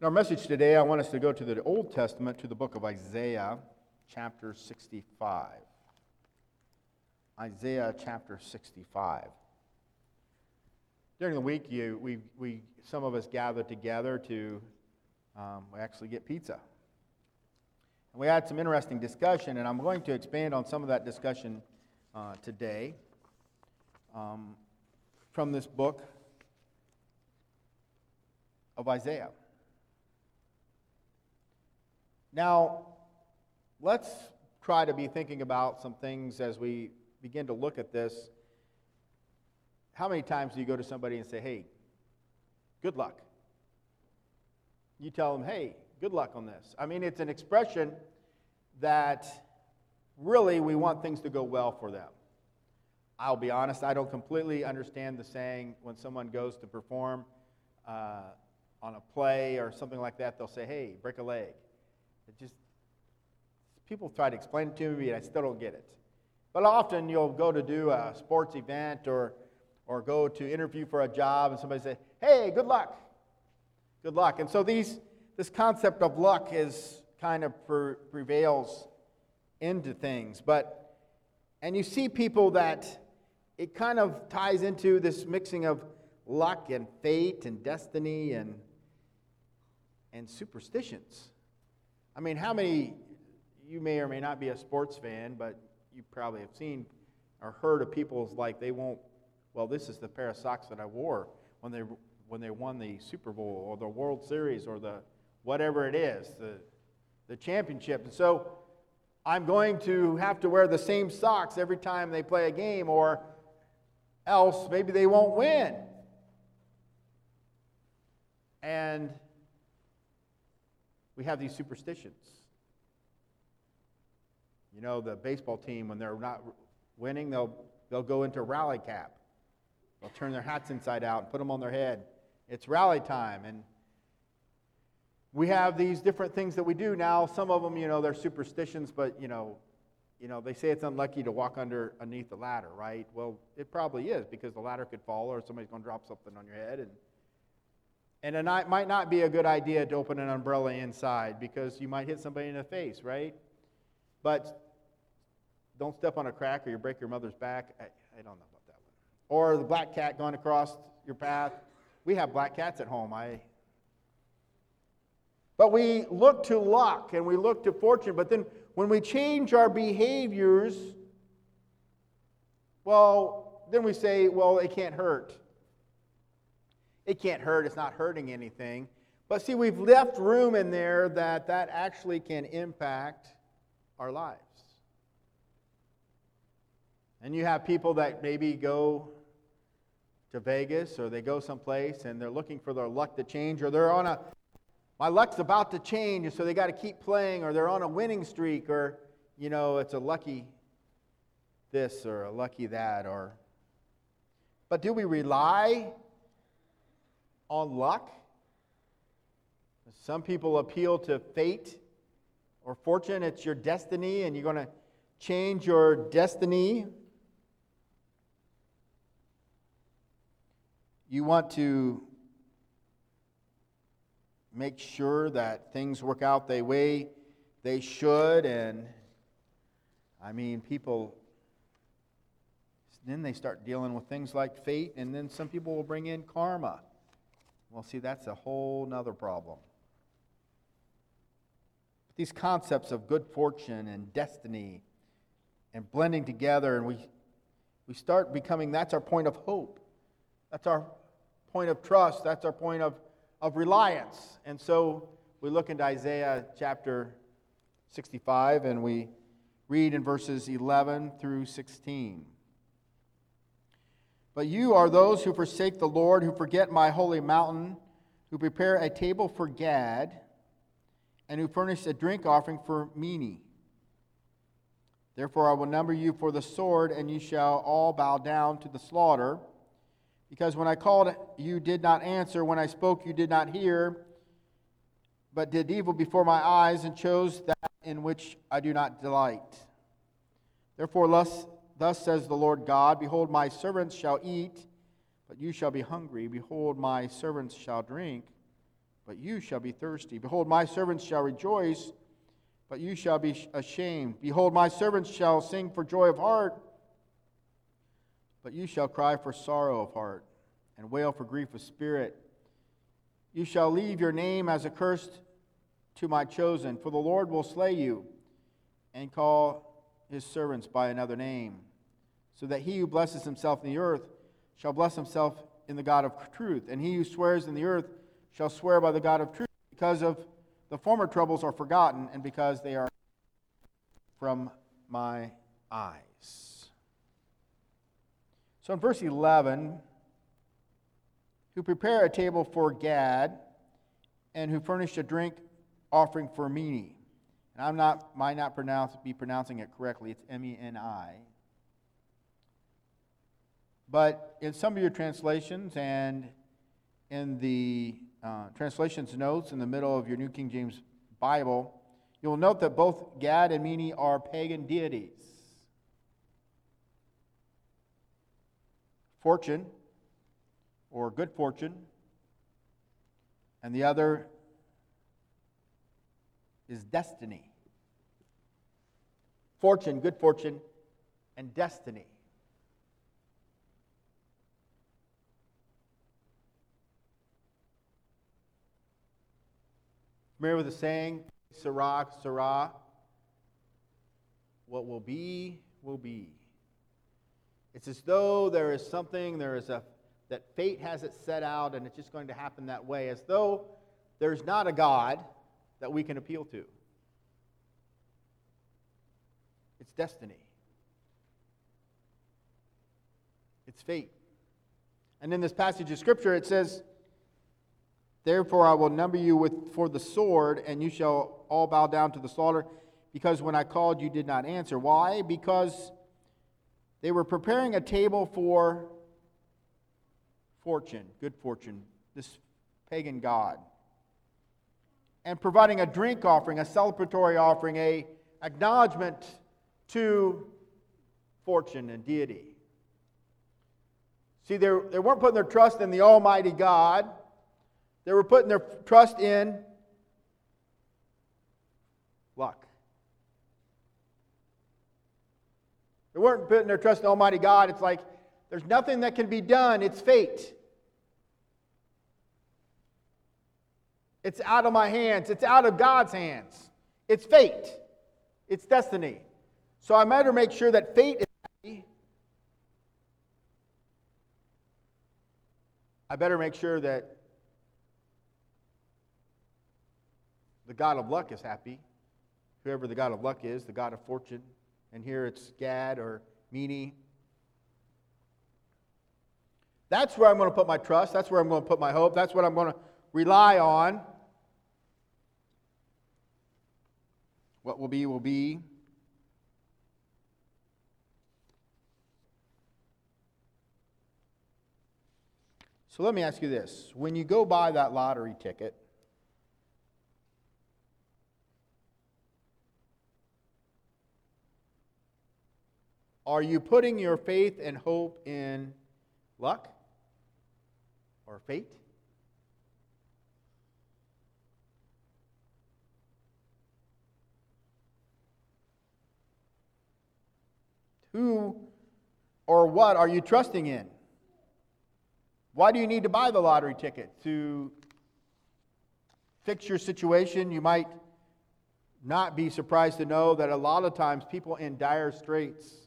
In our message today, I want us to go to the Old Testament, to the book of Isaiah, chapter 65. Isaiah chapter 65. During the week, you, we, we, some of us gather together to um, actually get pizza. And we had some interesting discussion, and I'm going to expand on some of that discussion uh, today um, from this book of Isaiah. Now, let's try to be thinking about some things as we begin to look at this. How many times do you go to somebody and say, hey, good luck? You tell them, hey, good luck on this. I mean, it's an expression that really we want things to go well for them. I'll be honest, I don't completely understand the saying when someone goes to perform uh, on a play or something like that, they'll say, hey, break a leg. It just, people try to explain it to me, and I still don't get it. But often you'll go to do a sports event or, or go to interview for a job, and somebody say, hey, good luck. Good luck. And so these, this concept of luck is kind of per, prevails into things. But, and you see people that it kind of ties into this mixing of luck and fate and destiny and, and superstitions. I mean, how many, you may or may not be a sports fan, but you probably have seen or heard of people's like they won't, well, this is the pair of socks that I wore when they, when they won the Super Bowl or the World Series or the whatever it is, the, the championship. And so I'm going to have to wear the same socks every time they play a game, or else maybe they won't win. And we have these superstitions. You know, the baseball team, when they're not winning, they'll, they'll go into rally cap. They'll turn their hats inside out and put them on their head. It's rally time. And we have these different things that we do now. Some of them, you know, they're superstitions, but, you know, you know, they say it's unlucky to walk under underneath the ladder, right? Well, it probably is because the ladder could fall or somebody's going to drop something on your head. And and it might not be a good idea to open an umbrella inside because you might hit somebody in the face, right? But don't step on a crack or you break your mother's back. I, I don't know about that one. Or the black cat going across your path. We have black cats at home. I. But we look to luck and we look to fortune. But then when we change our behaviors, well, then we say, well, it can't hurt. It can't hurt, it's not hurting anything. But see, we've left room in there that that actually can impact our lives. And you have people that maybe go to Vegas or they go someplace and they're looking for their luck to change or they're on a my luck's about to change so they got to keep playing or they're on a winning streak or you know it's a lucky this or a lucky that or but do we rely on luck. Some people appeal to fate or fortune. It's your destiny, and you're going to change your destiny. You want to make sure that things work out the way they should. And I mean, people, then they start dealing with things like fate, and then some people will bring in karma. Well, see, that's a whole nother problem. These concepts of good fortune and destiny and blending together, and we, we start becoming that's our point of hope. That's our point of trust. That's our point of, of reliance. And so we look into Isaiah chapter 65 and we read in verses 11 through 16. But you are those who forsake the Lord, who forget my holy mountain, who prepare a table for Gad, and who furnish a drink offering for Meni. Therefore, I will number you for the sword, and you shall all bow down to the slaughter. Because when I called, you did not answer. When I spoke, you did not hear, but did evil before my eyes, and chose that in which I do not delight. Therefore, thus Thus says the Lord God Behold, my servants shall eat, but you shall be hungry. Behold, my servants shall drink, but you shall be thirsty. Behold, my servants shall rejoice, but you shall be ashamed. Behold, my servants shall sing for joy of heart, but you shall cry for sorrow of heart, and wail for grief of spirit. You shall leave your name as accursed to my chosen, for the Lord will slay you, and call his servants by another name, so that he who blesses himself in the earth shall bless himself in the God of truth, and he who swears in the earth shall swear by the God of truth, because of the former troubles are forgotten, and because they are from my eyes. So in verse 11, who prepare a table for Gad, and who furnished a drink offering for Meni. And I'm not might not pronounce be pronouncing it correctly. It's M-E-N-I. But in some of your translations and in the uh, translations notes in the middle of your New King James Bible, you'll note that both Gad and Meni are pagan deities. Fortune, or good fortune, and the other is destiny. Fortune, good fortune, and destiny. With the saying, Sera, sera, what will be, will be. It's as though there is something, there is a, that fate has it set out and it's just going to happen that way, as though there's not a God that we can appeal to. It's destiny, it's fate. And in this passage of Scripture, it says, Therefore, I will number you with, for the sword, and you shall all bow down to the slaughter, because when I called, you did not answer. Why? Because they were preparing a table for fortune, good fortune, this pagan god, and providing a drink offering, a celebratory offering, a acknowledgement to fortune and deity. See, they, they weren't putting their trust in the Almighty God. They were putting their trust in luck. They weren't putting their trust in Almighty God. It's like there's nothing that can be done, it's fate. It's out of my hands, it's out of God's hands. It's fate, it's destiny. So I better make sure that fate is. I better make sure that the God of luck is happy. Whoever the God of luck is, the God of fortune. And here it's Gad or Meni. That's where I'm going to put my trust. That's where I'm going to put my hope. That's what I'm going to rely on. What will be, will be. So let me ask you this. When you go buy that lottery ticket, Are you putting your faith and hope in luck or fate? Who or what are you trusting in? Why do you need to buy the lottery ticket? To fix your situation? You might not be surprised to know that a lot of times people in dire straits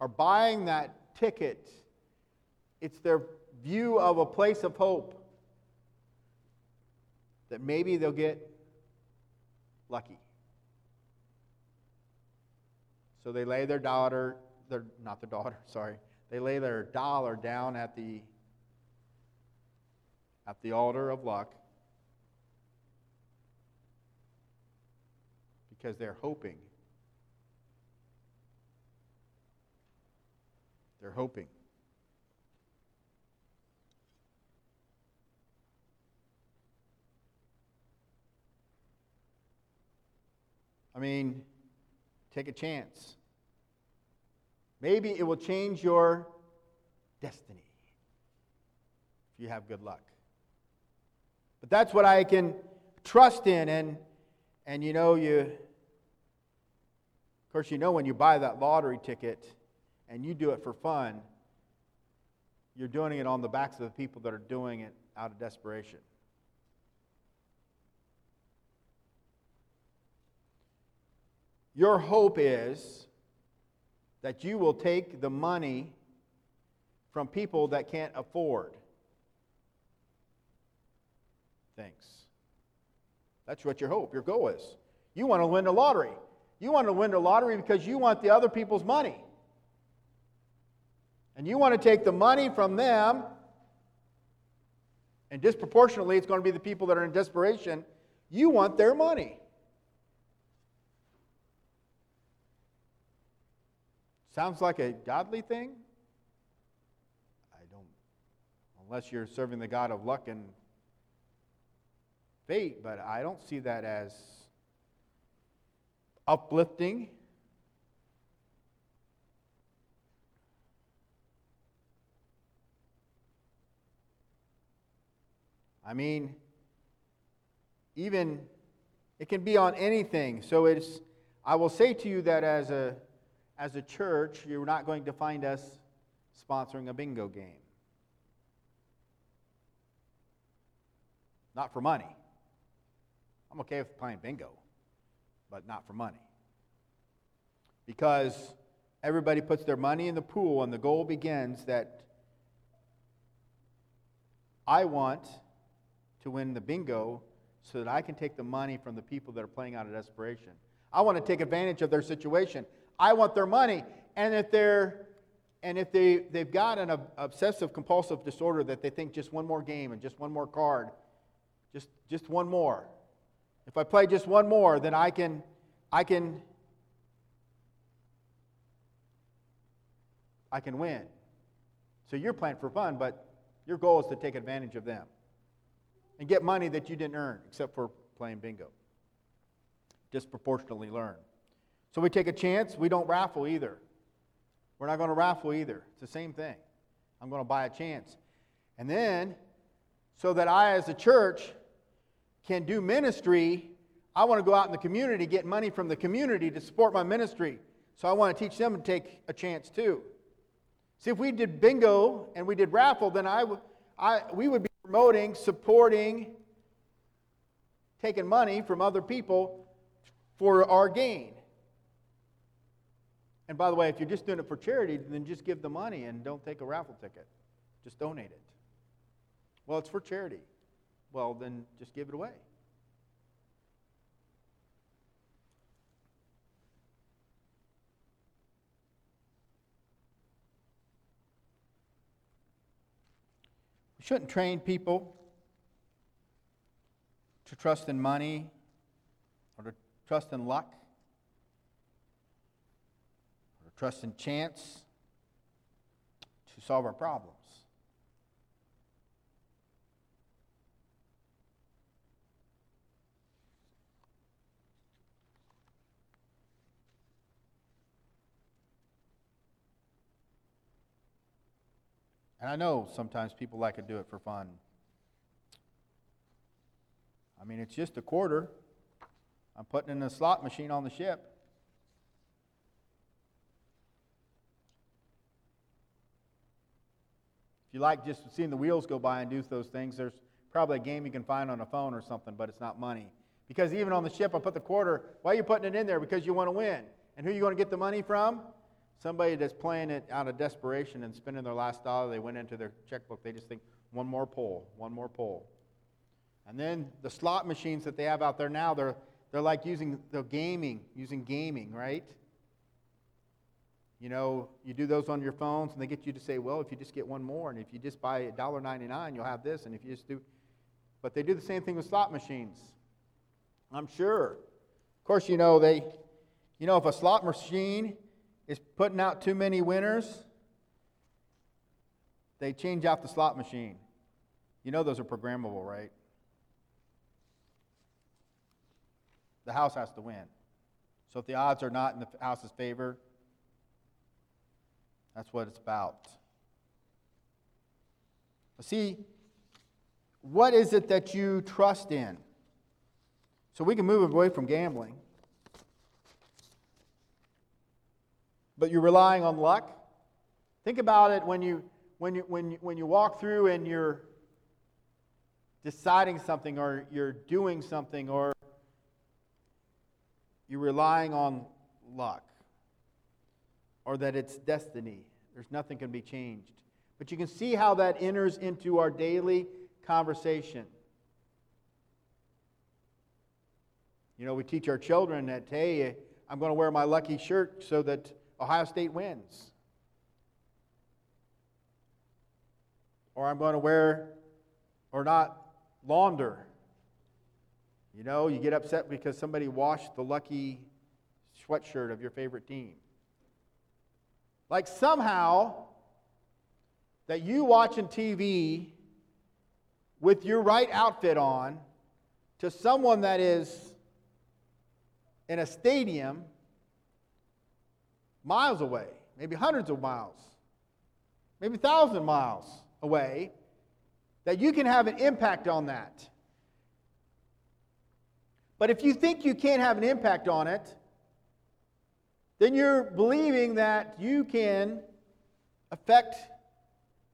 are buying that ticket, it's their view of a place of hope that maybe they'll get lucky. So they lay their daughter, their, not their daughter, sorry, they lay their dollar down at the at the altar of luck because they're hoping They're hoping. I mean, take a chance. Maybe it will change your destiny. If you have good luck. But that's what I can trust in and and you know you of course you know when you buy that lottery ticket and you do it for fun, you're doing it on the backs of the people that are doing it out of desperation. Your hope is that you will take the money from people that can't afford things. That's what your hope, your goal is. You want to win the lottery. You want to win the lottery because you want the other people's money. And you want to take the money from them, and disproportionately, it's going to be the people that are in desperation. You want their money. Sounds like a godly thing? I don't, unless you're serving the God of luck and fate, but I don't see that as uplifting. I mean, even it can be on anything. So it's I will say to you that as a as a church, you're not going to find us sponsoring a bingo game. Not for money. I'm okay with playing bingo, but not for money. Because everybody puts their money in the pool, and the goal begins that I want to win the bingo so that I can take the money from the people that are playing out of desperation. I want to take advantage of their situation. I want their money. And if they're and if they, they've got an obsessive compulsive disorder that they think just one more game and just one more card, just, just one more. If I play just one more, then I can, I can, I can win. So you're playing for fun, but your goal is to take advantage of them and get money that you didn't earn, except for playing bingo. Disproportionately learn. So we take a chance. We don't raffle either. We're not going to raffle either. It's the same thing. I'm going to buy a chance. And then, so that I, as a church, can do ministry, I want to go out in the community, get money from the community to support my ministry. So I want to teach them to take a chance too. See, if we did bingo and we did raffle, then I, I, we would be promoting, supporting, taking money from other people for our gain. And by the way, if you're just doing it for charity, then just give the money and don't take a raffle ticket. Just donate it. Well, it's for charity. Well, then just give it away. Shouldn't train people to trust in money or to trust in luck or to trust in chance to solve our problems. And I know sometimes people like to do it for fun. I mean, it's just a quarter. I'm putting in a slot machine on the ship. If you like just seeing the wheels go by and do those things, there's probably a game you can find on a phone or something, but it's not money. Because even on the ship, I put the quarter. Why are you putting it in there? Because you want to win. And who are you going to get the money from? Somebody that's playing it out of desperation and spending their last dollar. They went into their checkbook. They just think, one more pull, one more pull. And then the slot machines that they have out there now, they're, they're like using the gaming, using gaming, right? You know, you do those on your phones, and they get you to say, well, if you just get one more, and if you just buy $1.99, you'll have this, and if you just do. But they do the same thing with slot machines. I'm sure. Of course, you know, they, you know, if a slot machine is putting out too many winners, they change out the slot machine. You know, those are programmable, right? The house has to win. So if the odds are not in the house's favor, that's what it's about. See, What is it that you trust in? So we can move away from gambling. But you're relying on luck? Think about it when you, when you, when you, when you walk through and you're deciding something or you're doing something or you're relying on luck or that it's destiny. There's nothing can be changed. But you can see how that enters into our daily conversation. You know, we teach our children that, hey, I'm going to wear my lucky shirt so that Ohio State wins. Or I'm going to wear or not launder. You know, you get upset because somebody washed the lucky sweatshirt of your favorite team. Like somehow that you watching TV with your right outfit on to someone that is in a stadium miles away, maybe hundreds of miles, maybe thousand miles away, that you can have an impact on that. But if you think you can't have an impact on it, then you're believing that you can affect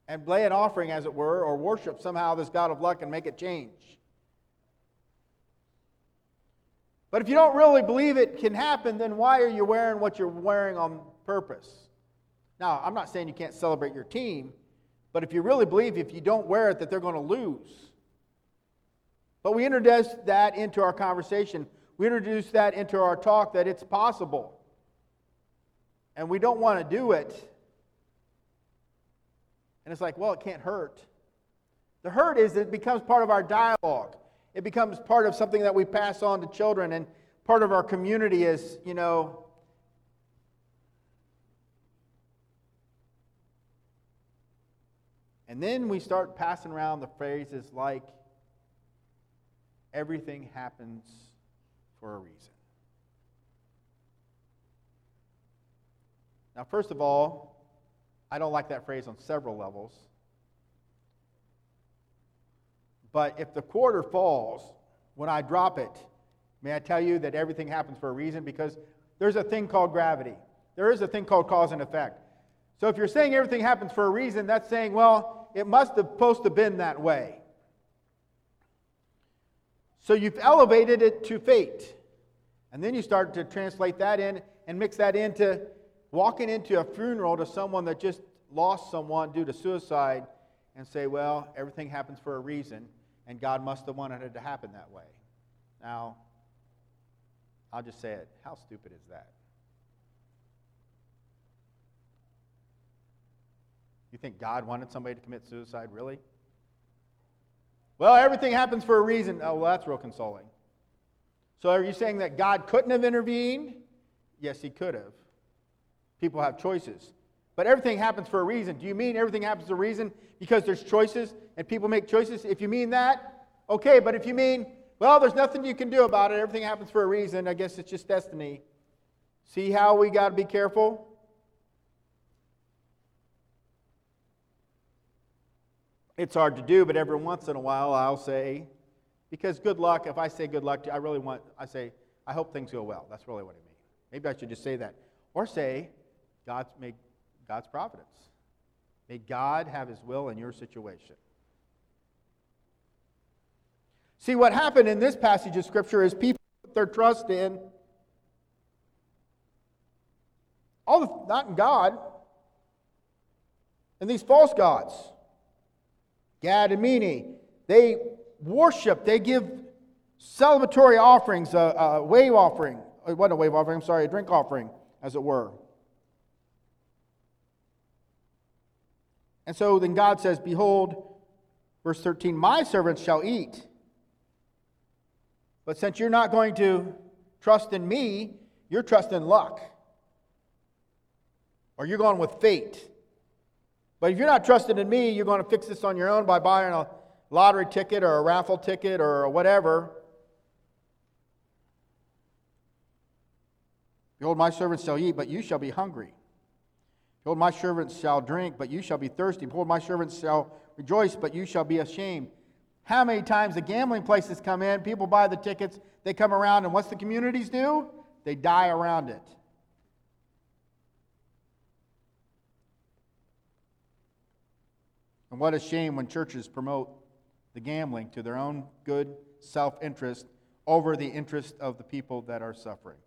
and lay an offering, as it were, or worship somehow this God of luck and make it change. But if you don't really believe it can happen, then why are you wearing what you're wearing on purpose? Now, I'm not saying you can't celebrate your team, but if you really believe if you don't wear it that they're going to lose. But we introduce that into our conversation. We introduce that into our talk that it's possible. And we don't want to do it. And it's like, well, it can't hurt. The hurt is it becomes part of our dialogue. It becomes part of something that we pass on to children, and part of our community is, you know, And then we start passing around the phrases like, everything happens for a reason. Now, first of all, I don't like that phrase on several levels. But if the quarter falls when I drop it, may I tell you that everything happens for a reason? Because there's a thing called gravity, there is a thing called cause and effect. So if you're saying everything happens for a reason, that's saying, well, it must have supposed to been that way. So you've elevated it to fate. And then you start to translate that in and mix that into walking into a funeral to someone that just lost someone due to suicide and say, well, everything happens for a reason, and God must have wanted it to happen that way. Now, I'll just say it. How stupid is that? You think God wanted somebody to commit suicide, really? Well, everything happens for a reason. Oh, well, that's real consoling. So are you saying that God couldn't have intervened? Yes, he could have. People have choices. But everything happens for a reason. Do you mean everything happens for a reason because there's choices and people make choices? If you mean that, okay. But if you mean, well, there's nothing you can do about it, everything happens for a reason, I guess it's just destiny. See how we got to be careful? It's hard to do, but every once in a while I'll say, because good luck, if I say good luck to you, I really want, I say, I hope things go well. That's really what I mean. Maybe I should just say that. Or say, God's, make God's providence. May God have his will in your situation. See, what happened in this passage of Scripture is people put their trust in all the, not in God, in these false gods. Gad and Meni, they worship, they give celebratory offerings, a, a wave offering. Wasn't a wave offering, I'm sorry, a drink offering, as it were. And so then God says, Behold, verse 13, my servants shall eat. But since you're not going to trust in me, you're trusting luck. Or you're going with fate. But if you're not trusting in me, you're going to fix this on your own by buying a lottery ticket or a raffle ticket or whatever. Behold, my servants shall eat, but you shall be hungry. Behold, my servants shall drink, but you shall be thirsty. Behold, my servants shall rejoice, but you shall be ashamed. How many times the gambling places come in, people buy the tickets, they come around, and what's the communities do? They die around it. And what a shame when churches promote the gambling to their own good self interest over the interest of the people that are suffering.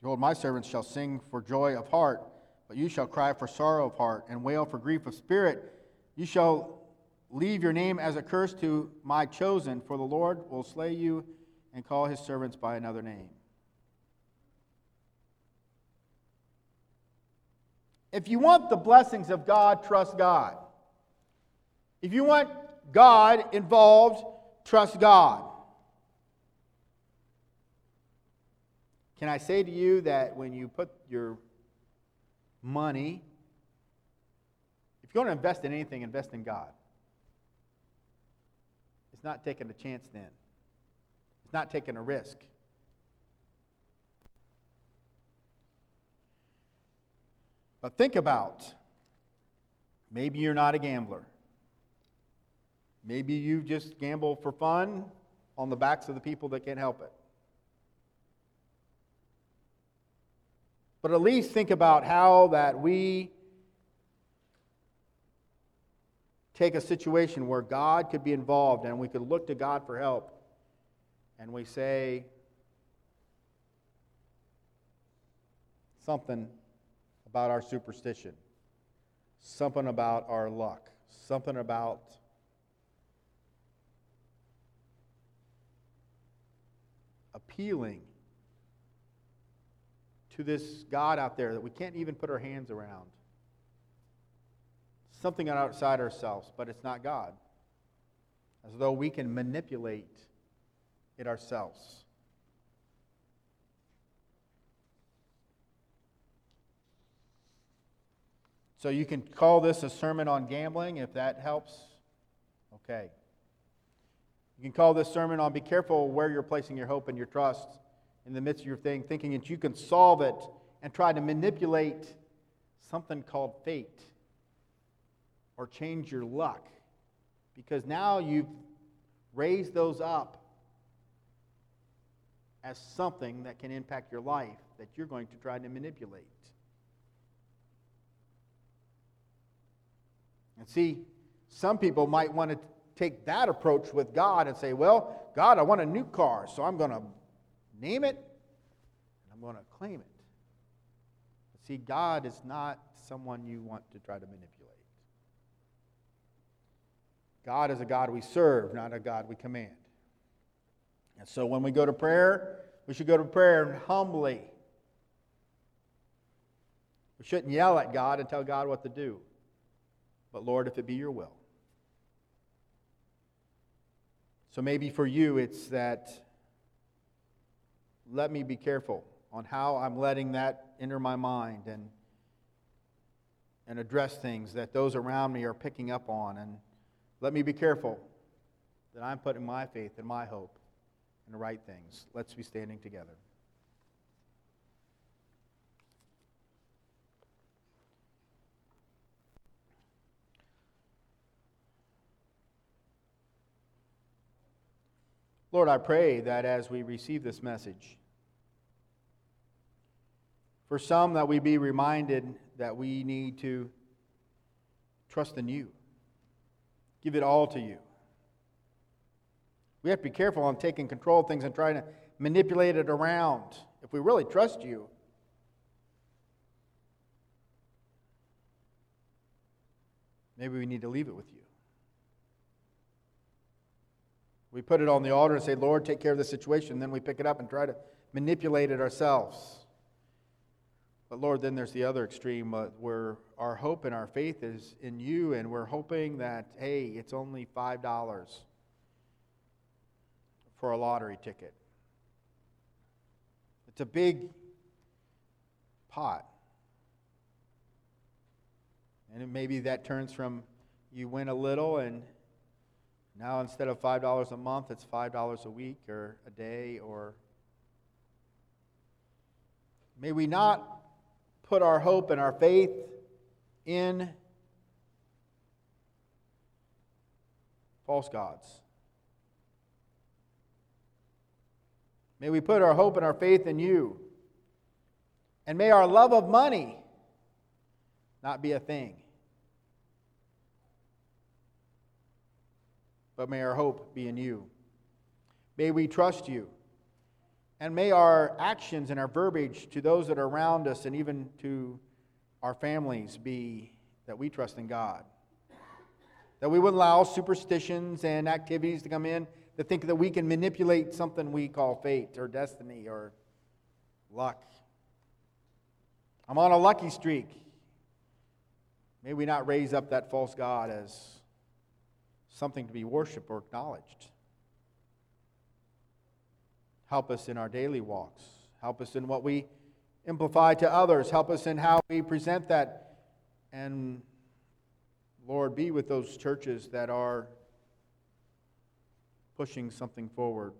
Behold, my servants shall sing for joy of heart, but you shall cry for sorrow of heart and wail for grief of spirit. You shall leave your name as a curse to my chosen, for the Lord will slay you and call his servants by another name. If you want the blessings of God, trust God. If you want God involved, trust God. Can I say to you that when you put your money, if you're going to invest in anything, invest in God. It's not taking a chance then, it's not taking a risk. But think about maybe you're not a gambler. Maybe you just gamble for fun on the backs of the people that can't help it. But at least think about how that we take a situation where God could be involved and we could look to God for help and we say something about our superstition, something about our luck, something about appealing to this God out there that we can't even put our hands around. Something outside ourselves, but it's not God. As though we can manipulate it ourselves. So you can call this a sermon on gambling if that helps. Okay. You can call this sermon on be careful where you're placing your hope and your trust in the midst of your thing, thinking that you can solve it and try to manipulate something called fate or change your luck. Because now you've raised those up as something that can impact your life that you're going to try to manipulate. And see, some people might want to take that approach with God and say, Well, God, I want a new car, so I'm going to name it and I'm going to claim it. But see, God is not someone you want to try to manipulate. God is a God we serve, not a God we command. And so when we go to prayer, we should go to prayer humbly. We shouldn't yell at God and tell God what to do. But Lord, if it be your will. So maybe for you, it's that let me be careful on how I'm letting that enter my mind and, and address things that those around me are picking up on. And let me be careful that I'm putting my faith and my hope in the right things. Let's be standing together. Lord, I pray that as we receive this message, for some, that we be reminded that we need to trust in you, give it all to you. We have to be careful on taking control of things and trying to manipulate it around. If we really trust you, maybe we need to leave it with you. We put it on the altar and say, Lord, take care of the situation. Then we pick it up and try to manipulate it ourselves. But Lord, then there's the other extreme uh, where our hope and our faith is in you, and we're hoping that, hey, it's only $5 for a lottery ticket. It's a big pot. And maybe that turns from you win a little and now, instead of $5 a month, it's $5 a week or a day, or may we not put our hope and our faith in false gods. May we put our hope and our faith in you. And may our love of money not be a thing. But may our hope be in you. May we trust you. And may our actions and our verbiage to those that are around us and even to our families be that we trust in God. That we would allow superstitions and activities to come in that think that we can manipulate something we call fate or destiny or luck. I'm on a lucky streak. May we not raise up that false God as something to be worshiped or acknowledged. Help us in our daily walks. Help us in what we amplify to others. Help us in how we present that. And Lord, be with those churches that are pushing something forward.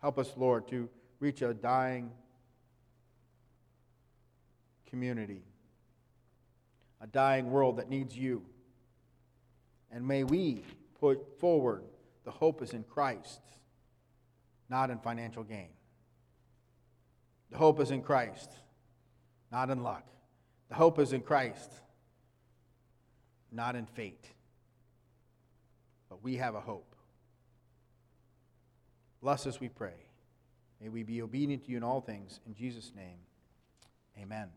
Help us, Lord, to reach a dying community, a dying world that needs you. And may we put forward the hope is in Christ, not in financial gain. The hope is in Christ, not in luck. The hope is in Christ, not in fate. But we have a hope. Bless us, we pray. May we be obedient to you in all things. In Jesus' name, amen.